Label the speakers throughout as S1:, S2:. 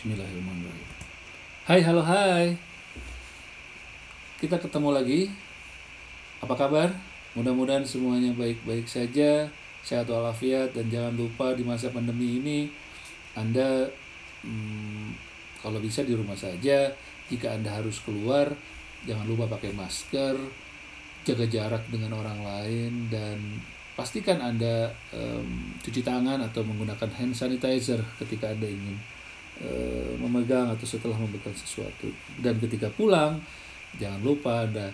S1: Bismillahirrahmanirrahim. Hai, halo, hai. Kita ketemu lagi. Apa kabar? Mudah-mudahan semuanya baik-baik saja, sehat walafiat, dan jangan lupa di masa pandemi ini Anda hmm, kalau bisa di rumah saja. Jika Anda harus keluar, jangan lupa pakai masker, jaga jarak dengan orang lain, dan pastikan Anda um, cuci tangan atau menggunakan hand sanitizer ketika Anda ingin uh, memegang atau setelah memegang sesuatu. Dan ketika pulang, jangan lupa Anda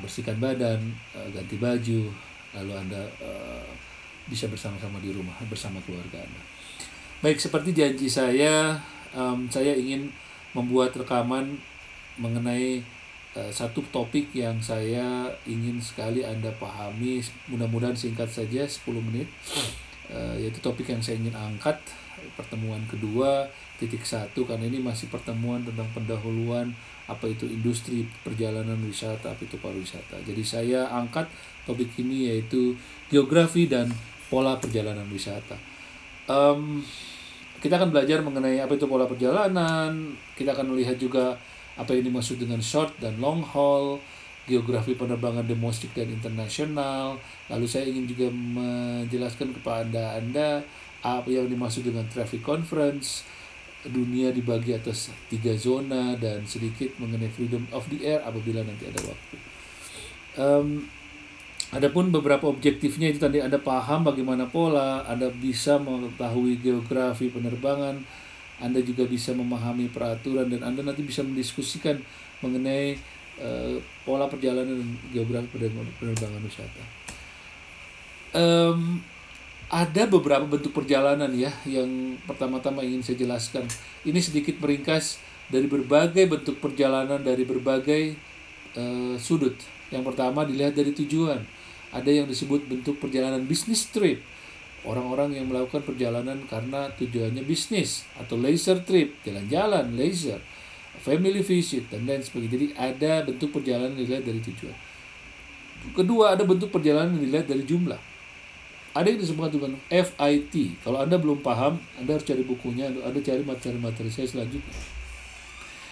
S1: bersihkan badan, uh, ganti baju, lalu Anda uh, bisa bersama-sama di rumah bersama keluarga Anda. Baik, seperti janji saya, um, saya ingin membuat rekaman mengenai Eh, satu topik yang saya ingin sekali Anda pahami mudah-mudahan singkat saja 10 menit uh, yaitu topik yang saya ingin angkat pertemuan kedua titik satu karena ini masih pertemuan tentang pendahuluan apa itu industri perjalanan wisata apa itu pariwisata jadi saya angkat topik ini yaitu geografi dan pola perjalanan wisata um, kita akan belajar mengenai apa itu pola perjalanan kita akan melihat juga apa yang dimaksud dengan short dan long haul, geografi penerbangan domestik dan internasional. Lalu saya ingin juga menjelaskan kepada Anda apa yang dimaksud dengan traffic conference, dunia dibagi atas tiga zona dan sedikit mengenai freedom of the air apabila nanti ada waktu. Um, Adapun beberapa objektifnya itu tadi Anda paham bagaimana pola, Anda bisa mengetahui geografi penerbangan, anda juga bisa memahami peraturan dan Anda nanti bisa mendiskusikan mengenai uh, pola perjalanan dan geografi penerbangan wisata. Um, ada beberapa bentuk perjalanan ya yang pertama-tama ingin saya jelaskan. Ini sedikit meringkas dari berbagai bentuk perjalanan dari berbagai uh, sudut. Yang pertama dilihat dari tujuan. Ada yang disebut bentuk perjalanan bisnis trip orang-orang yang melakukan perjalanan karena tujuannya bisnis atau leisure trip, jalan-jalan, leisure, family visit dan lain sebagainya. Jadi ada bentuk perjalanan dilihat dari tujuan. Kedua ada bentuk perjalanan dilihat dari jumlah. Ada yang disebut dengan FIT. Kalau Anda belum paham, Anda harus cari bukunya, Anda cari materi-materi saya selanjutnya.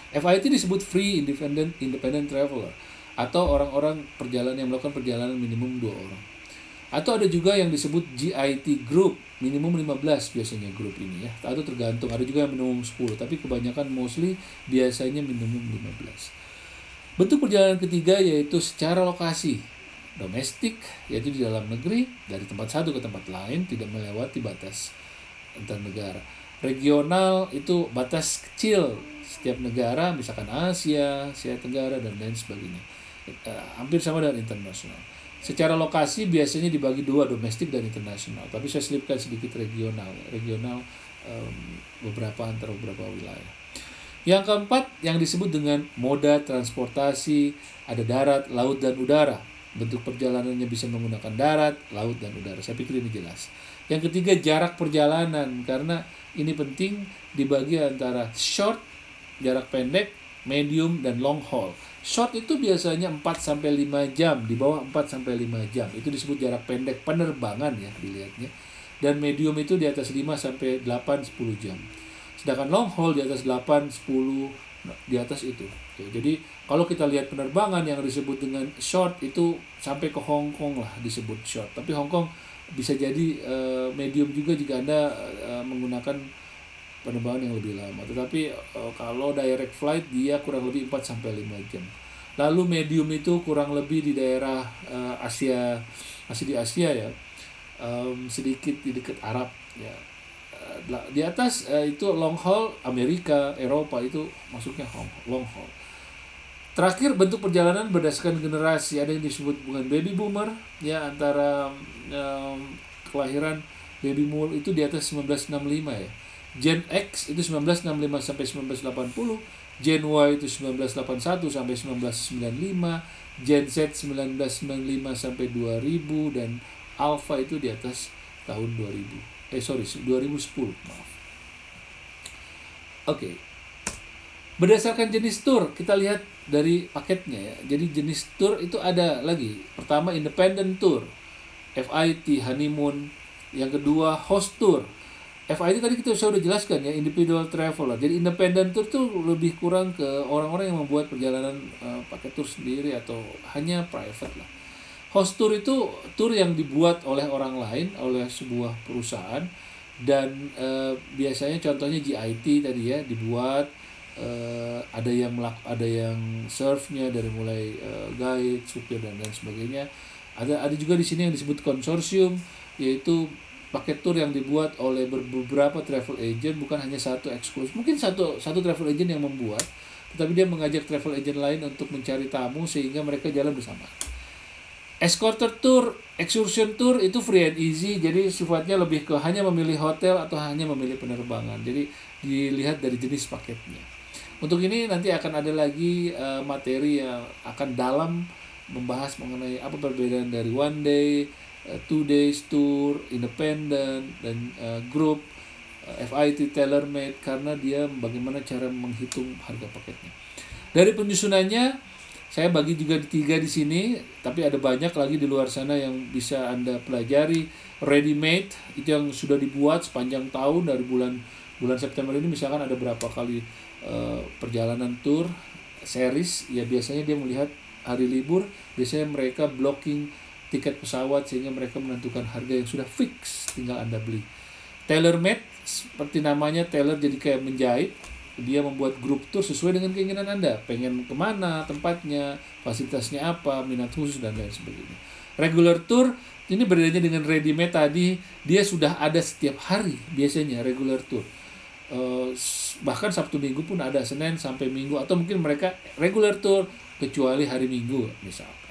S1: FIT disebut Free Independent Independent Traveler atau orang-orang perjalanan yang melakukan perjalanan minimum dua orang. Atau ada juga yang disebut GIT group, minimum 15 biasanya grup ini ya. Atau tergantung, ada juga yang minimum 10, tapi kebanyakan mostly biasanya minimum 15. Bentuk perjalanan ketiga yaitu secara lokasi. Domestik, yaitu di dalam negeri, dari tempat satu ke tempat lain, tidak melewati batas antar negara. Regional itu batas kecil setiap negara, misalkan Asia, Asia Tenggara, dan lain sebagainya. Eh, hampir sama dengan internasional. Secara lokasi biasanya dibagi dua domestik dan internasional, tapi saya selipkan sedikit regional, regional um, beberapa antara beberapa wilayah. Yang keempat yang disebut dengan moda transportasi ada darat, laut dan udara. Bentuk perjalanannya bisa menggunakan darat, laut dan udara. Saya pikir ini jelas. Yang ketiga jarak perjalanan karena ini penting dibagi antara short jarak pendek, medium dan long haul. Short itu biasanya 4 sampai 5 jam, di bawah 4 sampai 5 jam. Itu disebut jarak pendek penerbangan ya dilihatnya. Dan medium itu di atas 5 sampai 8 10 jam. Sedangkan long haul di atas 8 10 di atas itu. Jadi kalau kita lihat penerbangan yang disebut dengan short itu sampai ke Hong Kong lah disebut short. Tapi Hong Kong bisa jadi uh, medium juga jika Anda uh, menggunakan penerbangan yang lebih lama. Tetapi uh, kalau direct flight dia kurang lebih 4 sampai 5 jam. Lalu medium itu kurang lebih di daerah Asia masih di Asia ya. Um, sedikit di dekat Arab ya. Di atas uh, itu long haul Amerika, Eropa itu masuknya long haul. Terakhir bentuk perjalanan berdasarkan generasi ada yang disebut dengan baby boomer ya antara um, kelahiran baby boomer itu di atas 1965 ya Gen X itu 1965 sampai 1980, Gen Y itu 1981 sampai 1995, Gen Z 1995 sampai 2000 dan Alpha itu di atas tahun 2000. Eh sorry 2010 maaf. Oke. Okay. Berdasarkan jenis tour kita lihat dari paketnya ya. Jadi jenis tour itu ada lagi. Pertama independent tour, FIT honeymoon. Yang kedua host tour FIT tadi kita sudah jelaskan ya individual traveler. Jadi independent tour tuh lebih kurang ke orang-orang yang membuat perjalanan uh, pakai tour sendiri atau hanya private lah. Host tour itu tour yang dibuat oleh orang lain oleh sebuah perusahaan. Dan uh, biasanya contohnya GIT tadi ya dibuat uh, ada yang melak ada yang serve-nya dari mulai uh, guide, supir dan lain sebagainya. Ada ada juga di sini yang disebut konsorsium yaitu paket tour yang dibuat oleh beberapa travel agent bukan hanya satu eksklusif. Mungkin satu satu travel agent yang membuat tetapi dia mengajak travel agent lain untuk mencari tamu sehingga mereka jalan bersama escorter tour excursion tour itu free and easy. Jadi sifatnya lebih ke hanya memilih hotel atau hanya memilih penerbangan. Jadi dilihat dari jenis paketnya. Untuk ini nanti akan ada lagi uh, materi yang akan dalam membahas mengenai apa perbedaan dari one day uh, two days tour, independent dan uh, group uh, FIT tailor made karena dia bagaimana cara menghitung harga paketnya. Dari penyusunannya saya bagi juga di tiga di sini, tapi ada banyak lagi di luar sana yang bisa Anda pelajari. Ready made itu yang sudah dibuat sepanjang tahun dari bulan bulan September ini misalkan ada berapa kali uh, perjalanan tour series ya biasanya dia melihat hari libur biasanya mereka blocking tiket pesawat sehingga mereka menentukan harga yang sudah fix tinggal Anda beli. Tailor made seperti namanya tailor jadi kayak menjahit dia membuat grup tour sesuai dengan keinginan Anda. Pengen ke mana, tempatnya, fasilitasnya apa, minat khusus, dan lain sebagainya. Regular tour, ini berbedanya dengan ready made tadi, dia sudah ada setiap hari biasanya regular tour. Uh, bahkan Sabtu Minggu pun ada Senin sampai Minggu atau mungkin mereka regular tour kecuali hari Minggu misalnya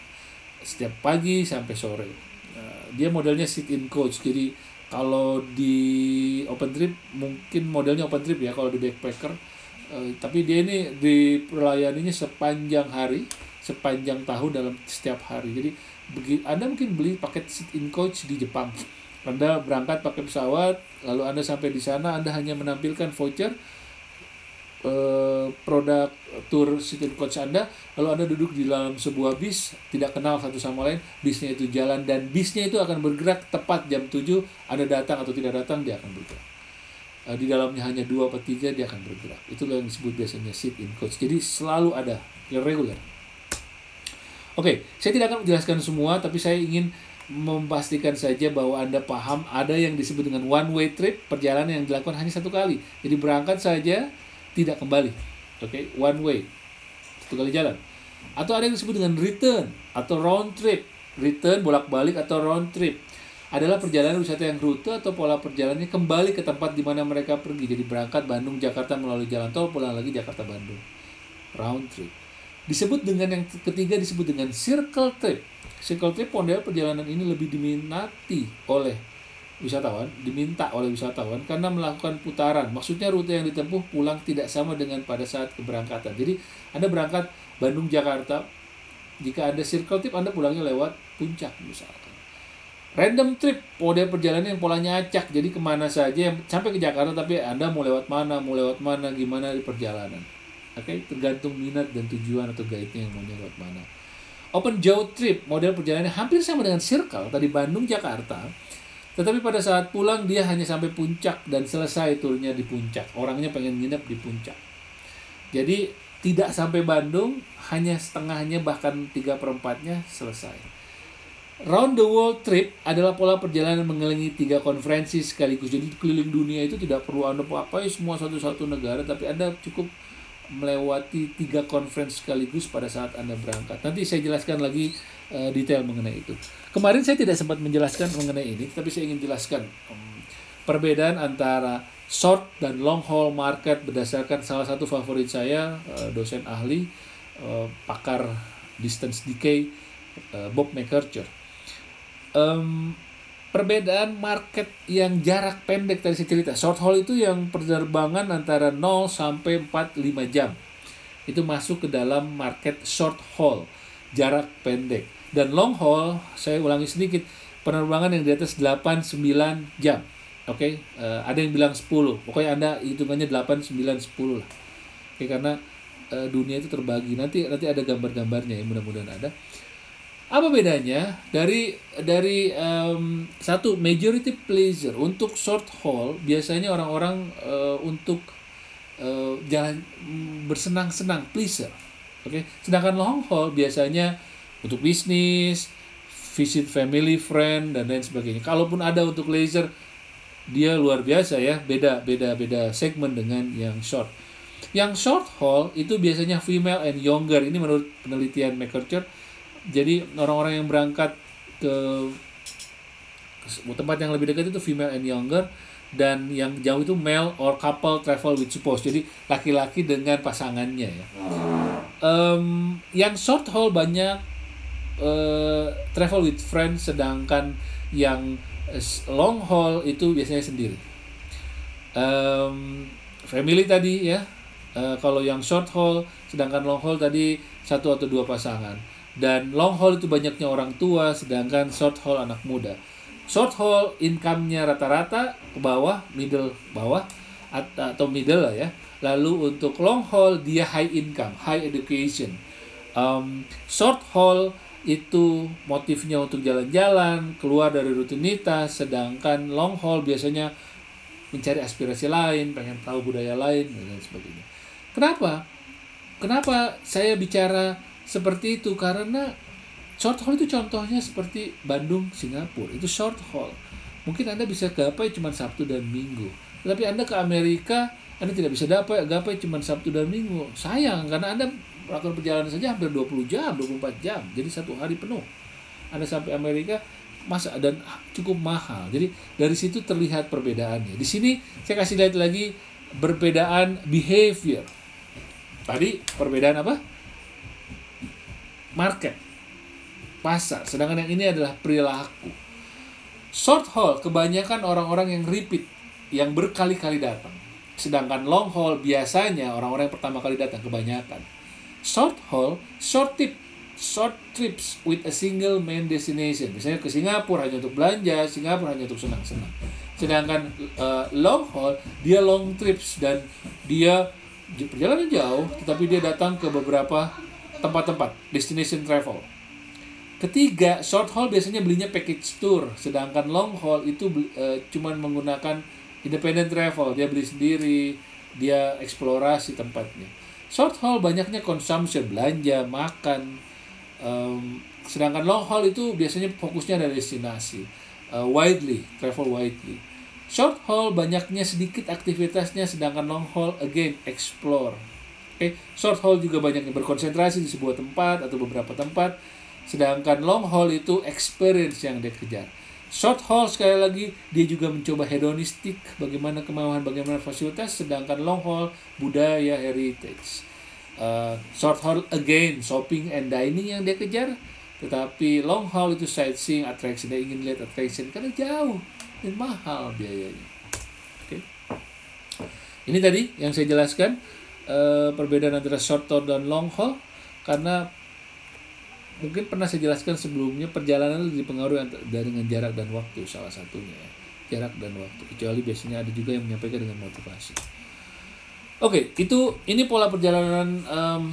S1: setiap pagi sampai sore. Uh, dia modelnya sit in coach. Jadi kalau di open trip mungkin modelnya open trip ya kalau di backpacker. Uh, tapi dia ini di dilayaninya sepanjang hari, sepanjang tahun dalam setiap hari. Jadi Anda mungkin beli paket sit in coach di Jepang. Anda berangkat pakai pesawat, lalu Anda sampai di sana Anda hanya menampilkan voucher Eh, produk tour city coach Anda, lalu Anda duduk di dalam sebuah bis, tidak kenal satu sama lain, bisnya itu jalan dan bisnya itu akan bergerak tepat jam 7, Anda datang atau tidak datang, dia akan bergerak. Uh, di dalamnya hanya dua atau tiga, dia akan bergerak. Itulah yang disebut biasanya sit in coach. Jadi selalu ada, yang regular. Oke, saya tidak akan menjelaskan semua, tapi saya ingin memastikan saja bahwa Anda paham ada yang disebut dengan one way trip, perjalanan yang dilakukan hanya satu kali. Jadi berangkat saja, tidak kembali. Oke, one way. Satu kali jalan. Atau ada yang disebut dengan return atau round trip. Return bolak-balik atau round trip adalah perjalanan wisata yang rute atau pola perjalanannya kembali ke tempat di mana mereka pergi. Jadi berangkat Bandung Jakarta melalui jalan tol pulang lagi Jakarta Bandung. Round trip. Disebut dengan yang ketiga disebut dengan circle trip. Circle trip model perjalanan ini lebih diminati oleh wisatawan diminta oleh wisatawan karena melakukan putaran. Maksudnya rute yang ditempuh pulang tidak sama dengan pada saat keberangkatan. Jadi Anda berangkat Bandung Jakarta, jika Anda circle trip Anda pulangnya lewat puncak misalkan. Random trip, mode perjalanan yang polanya acak, jadi ke mana saja sampai ke Jakarta tapi Anda mau lewat mana, mau lewat mana, gimana di perjalanan. Oke, okay? tergantung minat dan tujuan atau guide-nya yang mau lewat mana. Open jauh trip, model perjalanan hampir sama dengan circle, tadi Bandung Jakarta, tetapi pada saat pulang dia hanya sampai puncak dan selesai turnya di puncak. Orangnya pengen nginep di puncak. Jadi tidak sampai Bandung, hanya setengahnya bahkan tiga perempatnya selesai. Round the world trip adalah pola perjalanan mengelilingi tiga konferensi sekaligus. Jadi keliling dunia itu tidak perlu Anda apa semua satu-satu negara, tapi Anda cukup melewati tiga konferensi sekaligus pada saat Anda berangkat. Nanti saya jelaskan lagi uh, detail mengenai itu. Kemarin saya tidak sempat menjelaskan mengenai ini, tapi saya ingin jelaskan um, perbedaan antara short dan long haul market berdasarkan salah satu favorit saya, uh, dosen ahli, uh, pakar distance decay, uh, Bob McArthur. Um, perbedaan market yang jarak pendek tadi saya cerita. Short haul itu yang penerbangan antara 0 sampai 4 5 jam. Itu masuk ke dalam market short haul, jarak pendek. Dan long haul, saya ulangi sedikit, penerbangan yang di atas 8-9 jam. Oke, okay? uh, eh, ada yang bilang 10. Pokoknya Anda hitungannya 8, 9, 10 lah. Oke, okay, karena uh, dunia itu terbagi. Nanti nanti ada gambar-gambarnya ya, mudah-mudahan ada. Apa bedanya dari dari um, satu majority pleasure untuk short haul biasanya orang-orang uh, untuk uh, jalan bersenang-senang pleasure. Oke, okay? sedangkan long haul biasanya untuk bisnis, visit family, friend dan lain sebagainya. Kalaupun ada untuk leisure dia luar biasa ya, beda beda beda segmen dengan yang short. Yang short haul itu biasanya female and younger. Ini menurut penelitian McCarthy jadi orang-orang yang berangkat ke, ke tempat yang lebih dekat itu female and younger dan yang jauh itu male or couple travel with spouse jadi laki-laki dengan pasangannya ya. Um, yang short haul banyak uh, travel with friends sedangkan yang long haul itu biasanya sendiri. Um, family tadi ya uh, kalau yang short haul sedangkan long haul tadi satu atau dua pasangan dan long haul itu banyaknya orang tua sedangkan short haul anak muda. Short haul income-nya rata-rata ke bawah middle bawah atau middle lah ya. Lalu untuk long haul dia high income high education. Um, short haul itu motifnya untuk jalan-jalan keluar dari rutinitas sedangkan long haul biasanya mencari aspirasi lain pengen tahu budaya lain dan lain sebagainya. Kenapa? Kenapa saya bicara seperti itu karena short haul itu contohnya seperti Bandung Singapura. Itu short haul. Mungkin anda bisa gapai cuma Sabtu dan Minggu. Tapi anda ke Amerika anda tidak bisa dapat gapai cuma Sabtu dan Minggu. Sayang karena anda melakukan perjalanan saja hampir 20 jam 24 jam. Jadi satu hari penuh. Anda sampai Amerika masa dan cukup mahal. Jadi dari situ terlihat perbedaannya. Di sini saya kasih lihat lagi perbedaan behavior. Tadi perbedaan apa market, pasar. Sedangkan yang ini adalah perilaku. Short haul kebanyakan orang-orang yang repeat, yang berkali-kali datang. Sedangkan long haul biasanya orang-orang yang pertama kali datang kebanyakan. Short haul, short tip, short trips with a single main destination. Misalnya ke Singapura hanya untuk belanja, Singapura hanya untuk senang-senang. Sedangkan uh, long haul dia long trips dan dia perjalanan jauh, tetapi dia datang ke beberapa tempat-tempat destination travel. Ketiga, short haul biasanya belinya package tour, sedangkan long haul itu uh, cuman menggunakan independent travel, dia beli sendiri, dia eksplorasi tempatnya. Short haul banyaknya consumption, belanja, makan. Um, sedangkan long haul itu biasanya fokusnya dari destinasi. Uh, widely, travel widely. Short haul banyaknya sedikit aktivitasnya, sedangkan long haul again explore okay? short haul juga banyak yang berkonsentrasi di sebuah tempat atau beberapa tempat, sedangkan long haul itu experience yang dia kejar. Short haul sekali lagi dia juga mencoba hedonistik, bagaimana kemauan, bagaimana fasilitas, sedangkan long haul budaya heritage. Uh, short haul again shopping and dining yang dia kejar, tetapi long haul itu sightseeing, attraction dia ingin lihat attraction karena jauh dan mahal biayanya. Ini tadi yang saya jelaskan uh, perbedaan antara short haul dan long haul karena mungkin pernah saya jelaskan sebelumnya perjalanan itu dipengaruhi dengan jarak dan waktu salah satunya ya. jarak dan waktu. Kecuali biasanya ada juga yang menyampaikan dengan motivasi. Oke okay, itu ini pola perjalanan um,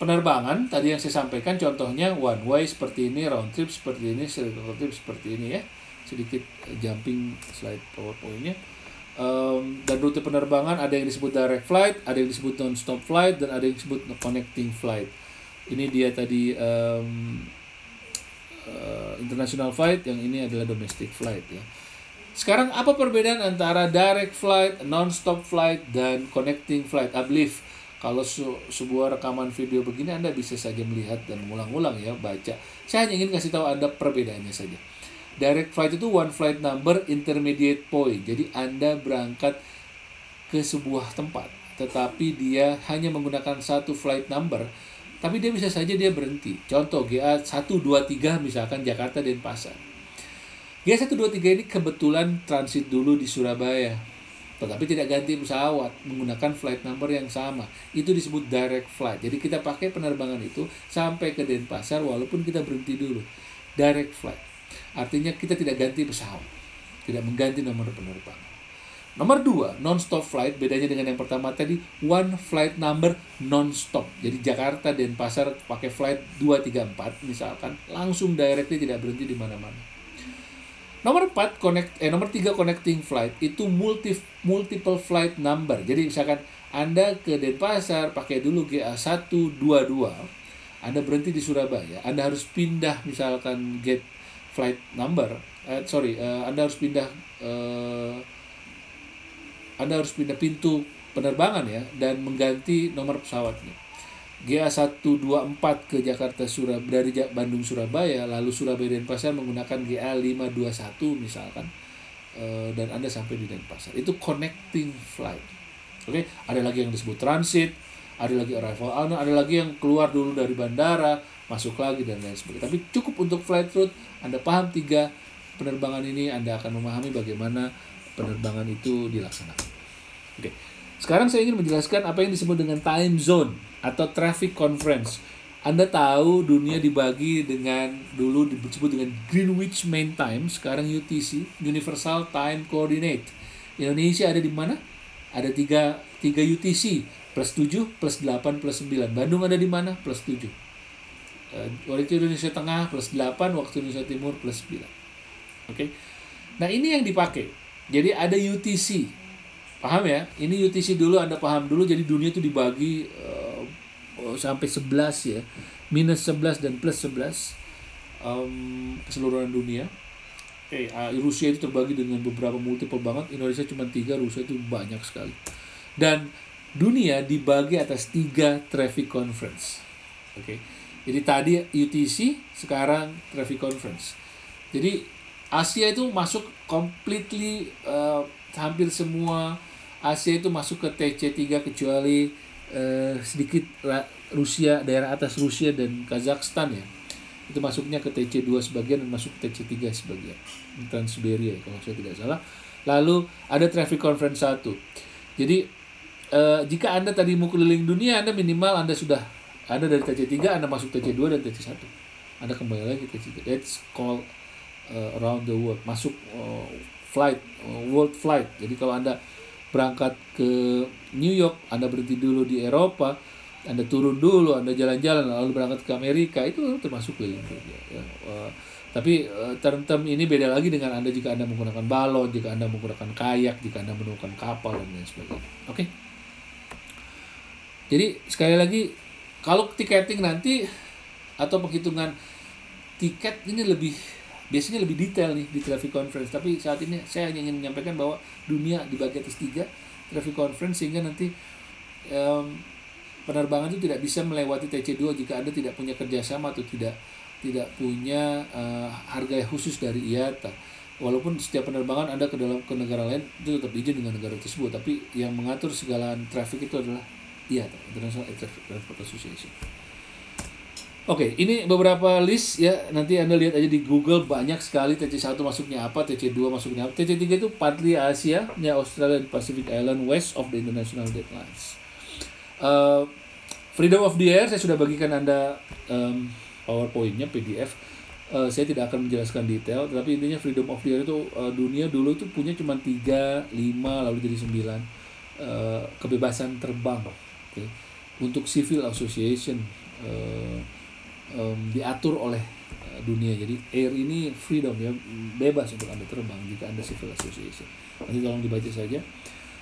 S1: penerbangan. Tadi yang saya sampaikan contohnya one way seperti ini round trip seperti ini circle trip seperti ini ya. Sedikit jumping slide powerpointnya um, dan rute penerbangan ada yang disebut direct flight, ada yang disebut non-stop flight, dan ada yang disebut connecting flight. Ini dia tadi um, uh, international flight, yang ini adalah domestic flight ya. Sekarang apa perbedaan antara direct flight, non-stop flight, dan connecting flight? I believe kalau su sebuah rekaman video begini Anda bisa saja melihat dan mengulang-ulang ya, baca. Saya hanya ingin kasih tahu Anda perbedaannya saja. Direct flight itu one flight number intermediate point. Jadi Anda berangkat ke sebuah tempat, tetapi dia hanya menggunakan satu flight number, tapi dia bisa saja dia berhenti. Contoh GA 123 misalkan Jakarta Denpasar. GA 123 ini kebetulan transit dulu di Surabaya, tetapi tidak ganti pesawat menggunakan flight number yang sama. Itu disebut direct flight. Jadi kita pakai penerbangan itu sampai ke Denpasar walaupun kita berhenti dulu. Direct flight. Artinya kita tidak ganti pesawat, tidak mengganti nomor penerbangan. Nomor dua, non-stop flight. Bedanya dengan yang pertama tadi, one flight number non-stop. Jadi Jakarta dan Pasar pakai flight 234 misalkan, langsung directly tidak berhenti di mana-mana. Nomor 4 connect eh nomor 3 connecting flight itu multi multiple flight number. Jadi misalkan Anda ke Denpasar pakai dulu GA122, Anda berhenti di Surabaya, Anda harus pindah misalkan gate flight number, eh, sorry, uh, Anda harus pindah uh, anda harus pindah pintu penerbangan ya dan mengganti nomor pesawatnya. GA124 ke Jakarta Surabaya dari Bandung Surabaya lalu Surabaya Denpasar menggunakan GA521 misalkan e, dan Anda sampai di Denpasar. Itu connecting flight. Oke, okay? ada lagi yang disebut transit, ada lagi arrival ada lagi yang keluar dulu dari bandara, masuk lagi dan lain sebagainya. Tapi cukup untuk flight route, Anda paham tiga penerbangan ini, Anda akan memahami bagaimana penerbangan itu dilaksanakan. Oke. Sekarang saya ingin menjelaskan apa yang disebut dengan time zone atau traffic conference. Anda tahu dunia dibagi dengan dulu disebut dengan Greenwich Mean Time, sekarang UTC, Universal Time Coordinate. Indonesia ada di mana? Ada tiga, tiga UTC, plus 7, plus 8, plus 9. Bandung ada di mana? Plus 7. Uh, waktu Indonesia Tengah plus 8, waktu Indonesia Timur plus 9. Oke. Okay? Nah, ini yang dipakai. Jadi ada UTC, Paham ya? Ini UTC dulu Anda paham dulu jadi dunia itu dibagi uh, sampai 11 ya. Minus 11 dan plus 11 um, keseluruhan dunia. Oke, okay, uh, Rusia itu terbagi dengan beberapa multiple banget. Indonesia cuma tiga, Rusia itu banyak sekali. Dan dunia dibagi atas tiga traffic conference. Oke, okay. Jadi tadi UTC, sekarang traffic conference. Jadi Asia itu masuk completely uh, hampir semua Asia itu masuk ke TC3 kecuali eh, sedikit Rusia daerah atas Rusia dan Kazakhstan ya. Itu masuknya ke TC2 sebagian dan masuk ke TC3 sebagian. Transsiberia kalau saya tidak salah. Lalu ada traffic conference 1 jadi eh, jika anda tadi mau keliling dunia anda minimal anda sudah ada dari TC3 anda masuk TC2 dan TC1 anda kembali lagi ke TC3 that's called uh, around the world masuk uh, flight uh, world flight jadi kalau anda berangkat ke New York, Anda berhenti dulu di Eropa, Anda turun dulu, Anda jalan-jalan, lalu berangkat ke Amerika, itu termasuk keliling dunia. Ya. Uh, tapi uh, term-term ini beda lagi dengan Anda jika Anda menggunakan balon, jika Anda menggunakan kayak, jika Anda menggunakan kapal, dan lain sebagainya. Oke? Okay? Jadi sekali lagi, kalau tiketing nanti atau penghitungan tiket ini lebih biasanya lebih detail nih di traffic conference. Tapi saat ini saya hanya ingin menyampaikan bahwa dunia dibagi atas tiga traffic conference sehingga nanti um, penerbangan itu tidak bisa melewati TC2 jika anda tidak punya kerjasama atau tidak tidak punya uh, harga khusus dari IATA walaupun setiap penerbangan anda ke dalam ke negara lain itu tetap izin dengan negara tersebut. Tapi yang mengatur segala traffic itu adalah IATA International Air Traffic Transport Association Oke, okay, ini beberapa list ya. Nanti Anda lihat aja di Google banyak sekali TC1 masuknya apa, TC2 masuknya apa. TC3 itu partly Asia, ya Australia dan Pacific Island west of the international deadlines. Uh, Freedom of the Air saya sudah bagikan Anda um, PowerPoint-nya PDF. Uh, saya tidak akan menjelaskan detail, tapi intinya Freedom of the Air itu uh, dunia dulu itu punya cuma 3, 5 lalu jadi 9 uh, kebebasan terbang. Okay. Untuk civil association uh, um, diatur oleh uh, dunia. Jadi air ini freedom ya, bebas untuk Anda terbang jika Anda civil association. Nanti tolong dibaca saja.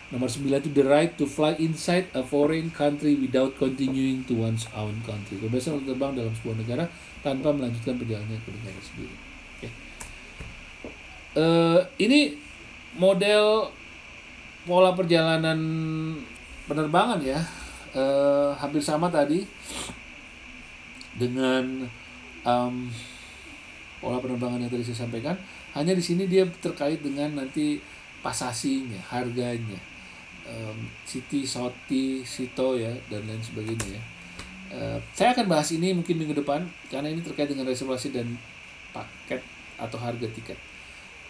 S1: Nomor 9 itu the right to fly inside a foreign country without continuing to one's own country. Kebebasan untuk terbang dalam sebuah negara tanpa melanjutkan perjalanannya ke negara sendiri. Okay. Uh, eh, ini model pola perjalanan penerbangan ya. Uh, hampir sama tadi dengan um, pola penerbangan yang tadi saya sampaikan hanya di sini dia terkait dengan nanti pasasinya harganya um, City, Soti, Sito ya dan lain sebagainya ya. Uh, saya akan bahas ini mungkin minggu depan karena ini terkait dengan reservasi dan paket atau harga tiket.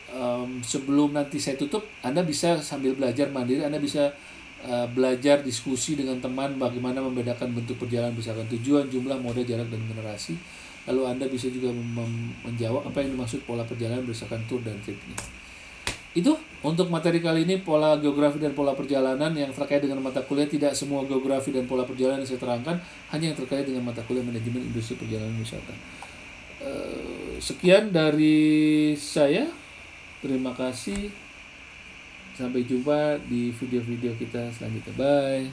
S1: Um, sebelum nanti saya tutup, Anda bisa sambil belajar mandiri, Anda bisa Uh, belajar diskusi dengan teman bagaimana membedakan bentuk perjalanan misalkan tujuan, jumlah, mode, jarak dan generasi. Lalu Anda bisa juga menjawab apa yang dimaksud pola perjalanan berdasarkan tour dan tripnya. itu untuk materi kali ini pola geografi dan pola perjalanan yang terkait dengan mata kuliah tidak semua geografi dan pola perjalanan yang saya terangkan hanya yang terkait dengan mata kuliah manajemen industri perjalanan wisata. Eh, sekian dari saya. Terima kasih. Sampai jumpa di video-video kita selanjutnya. Bye.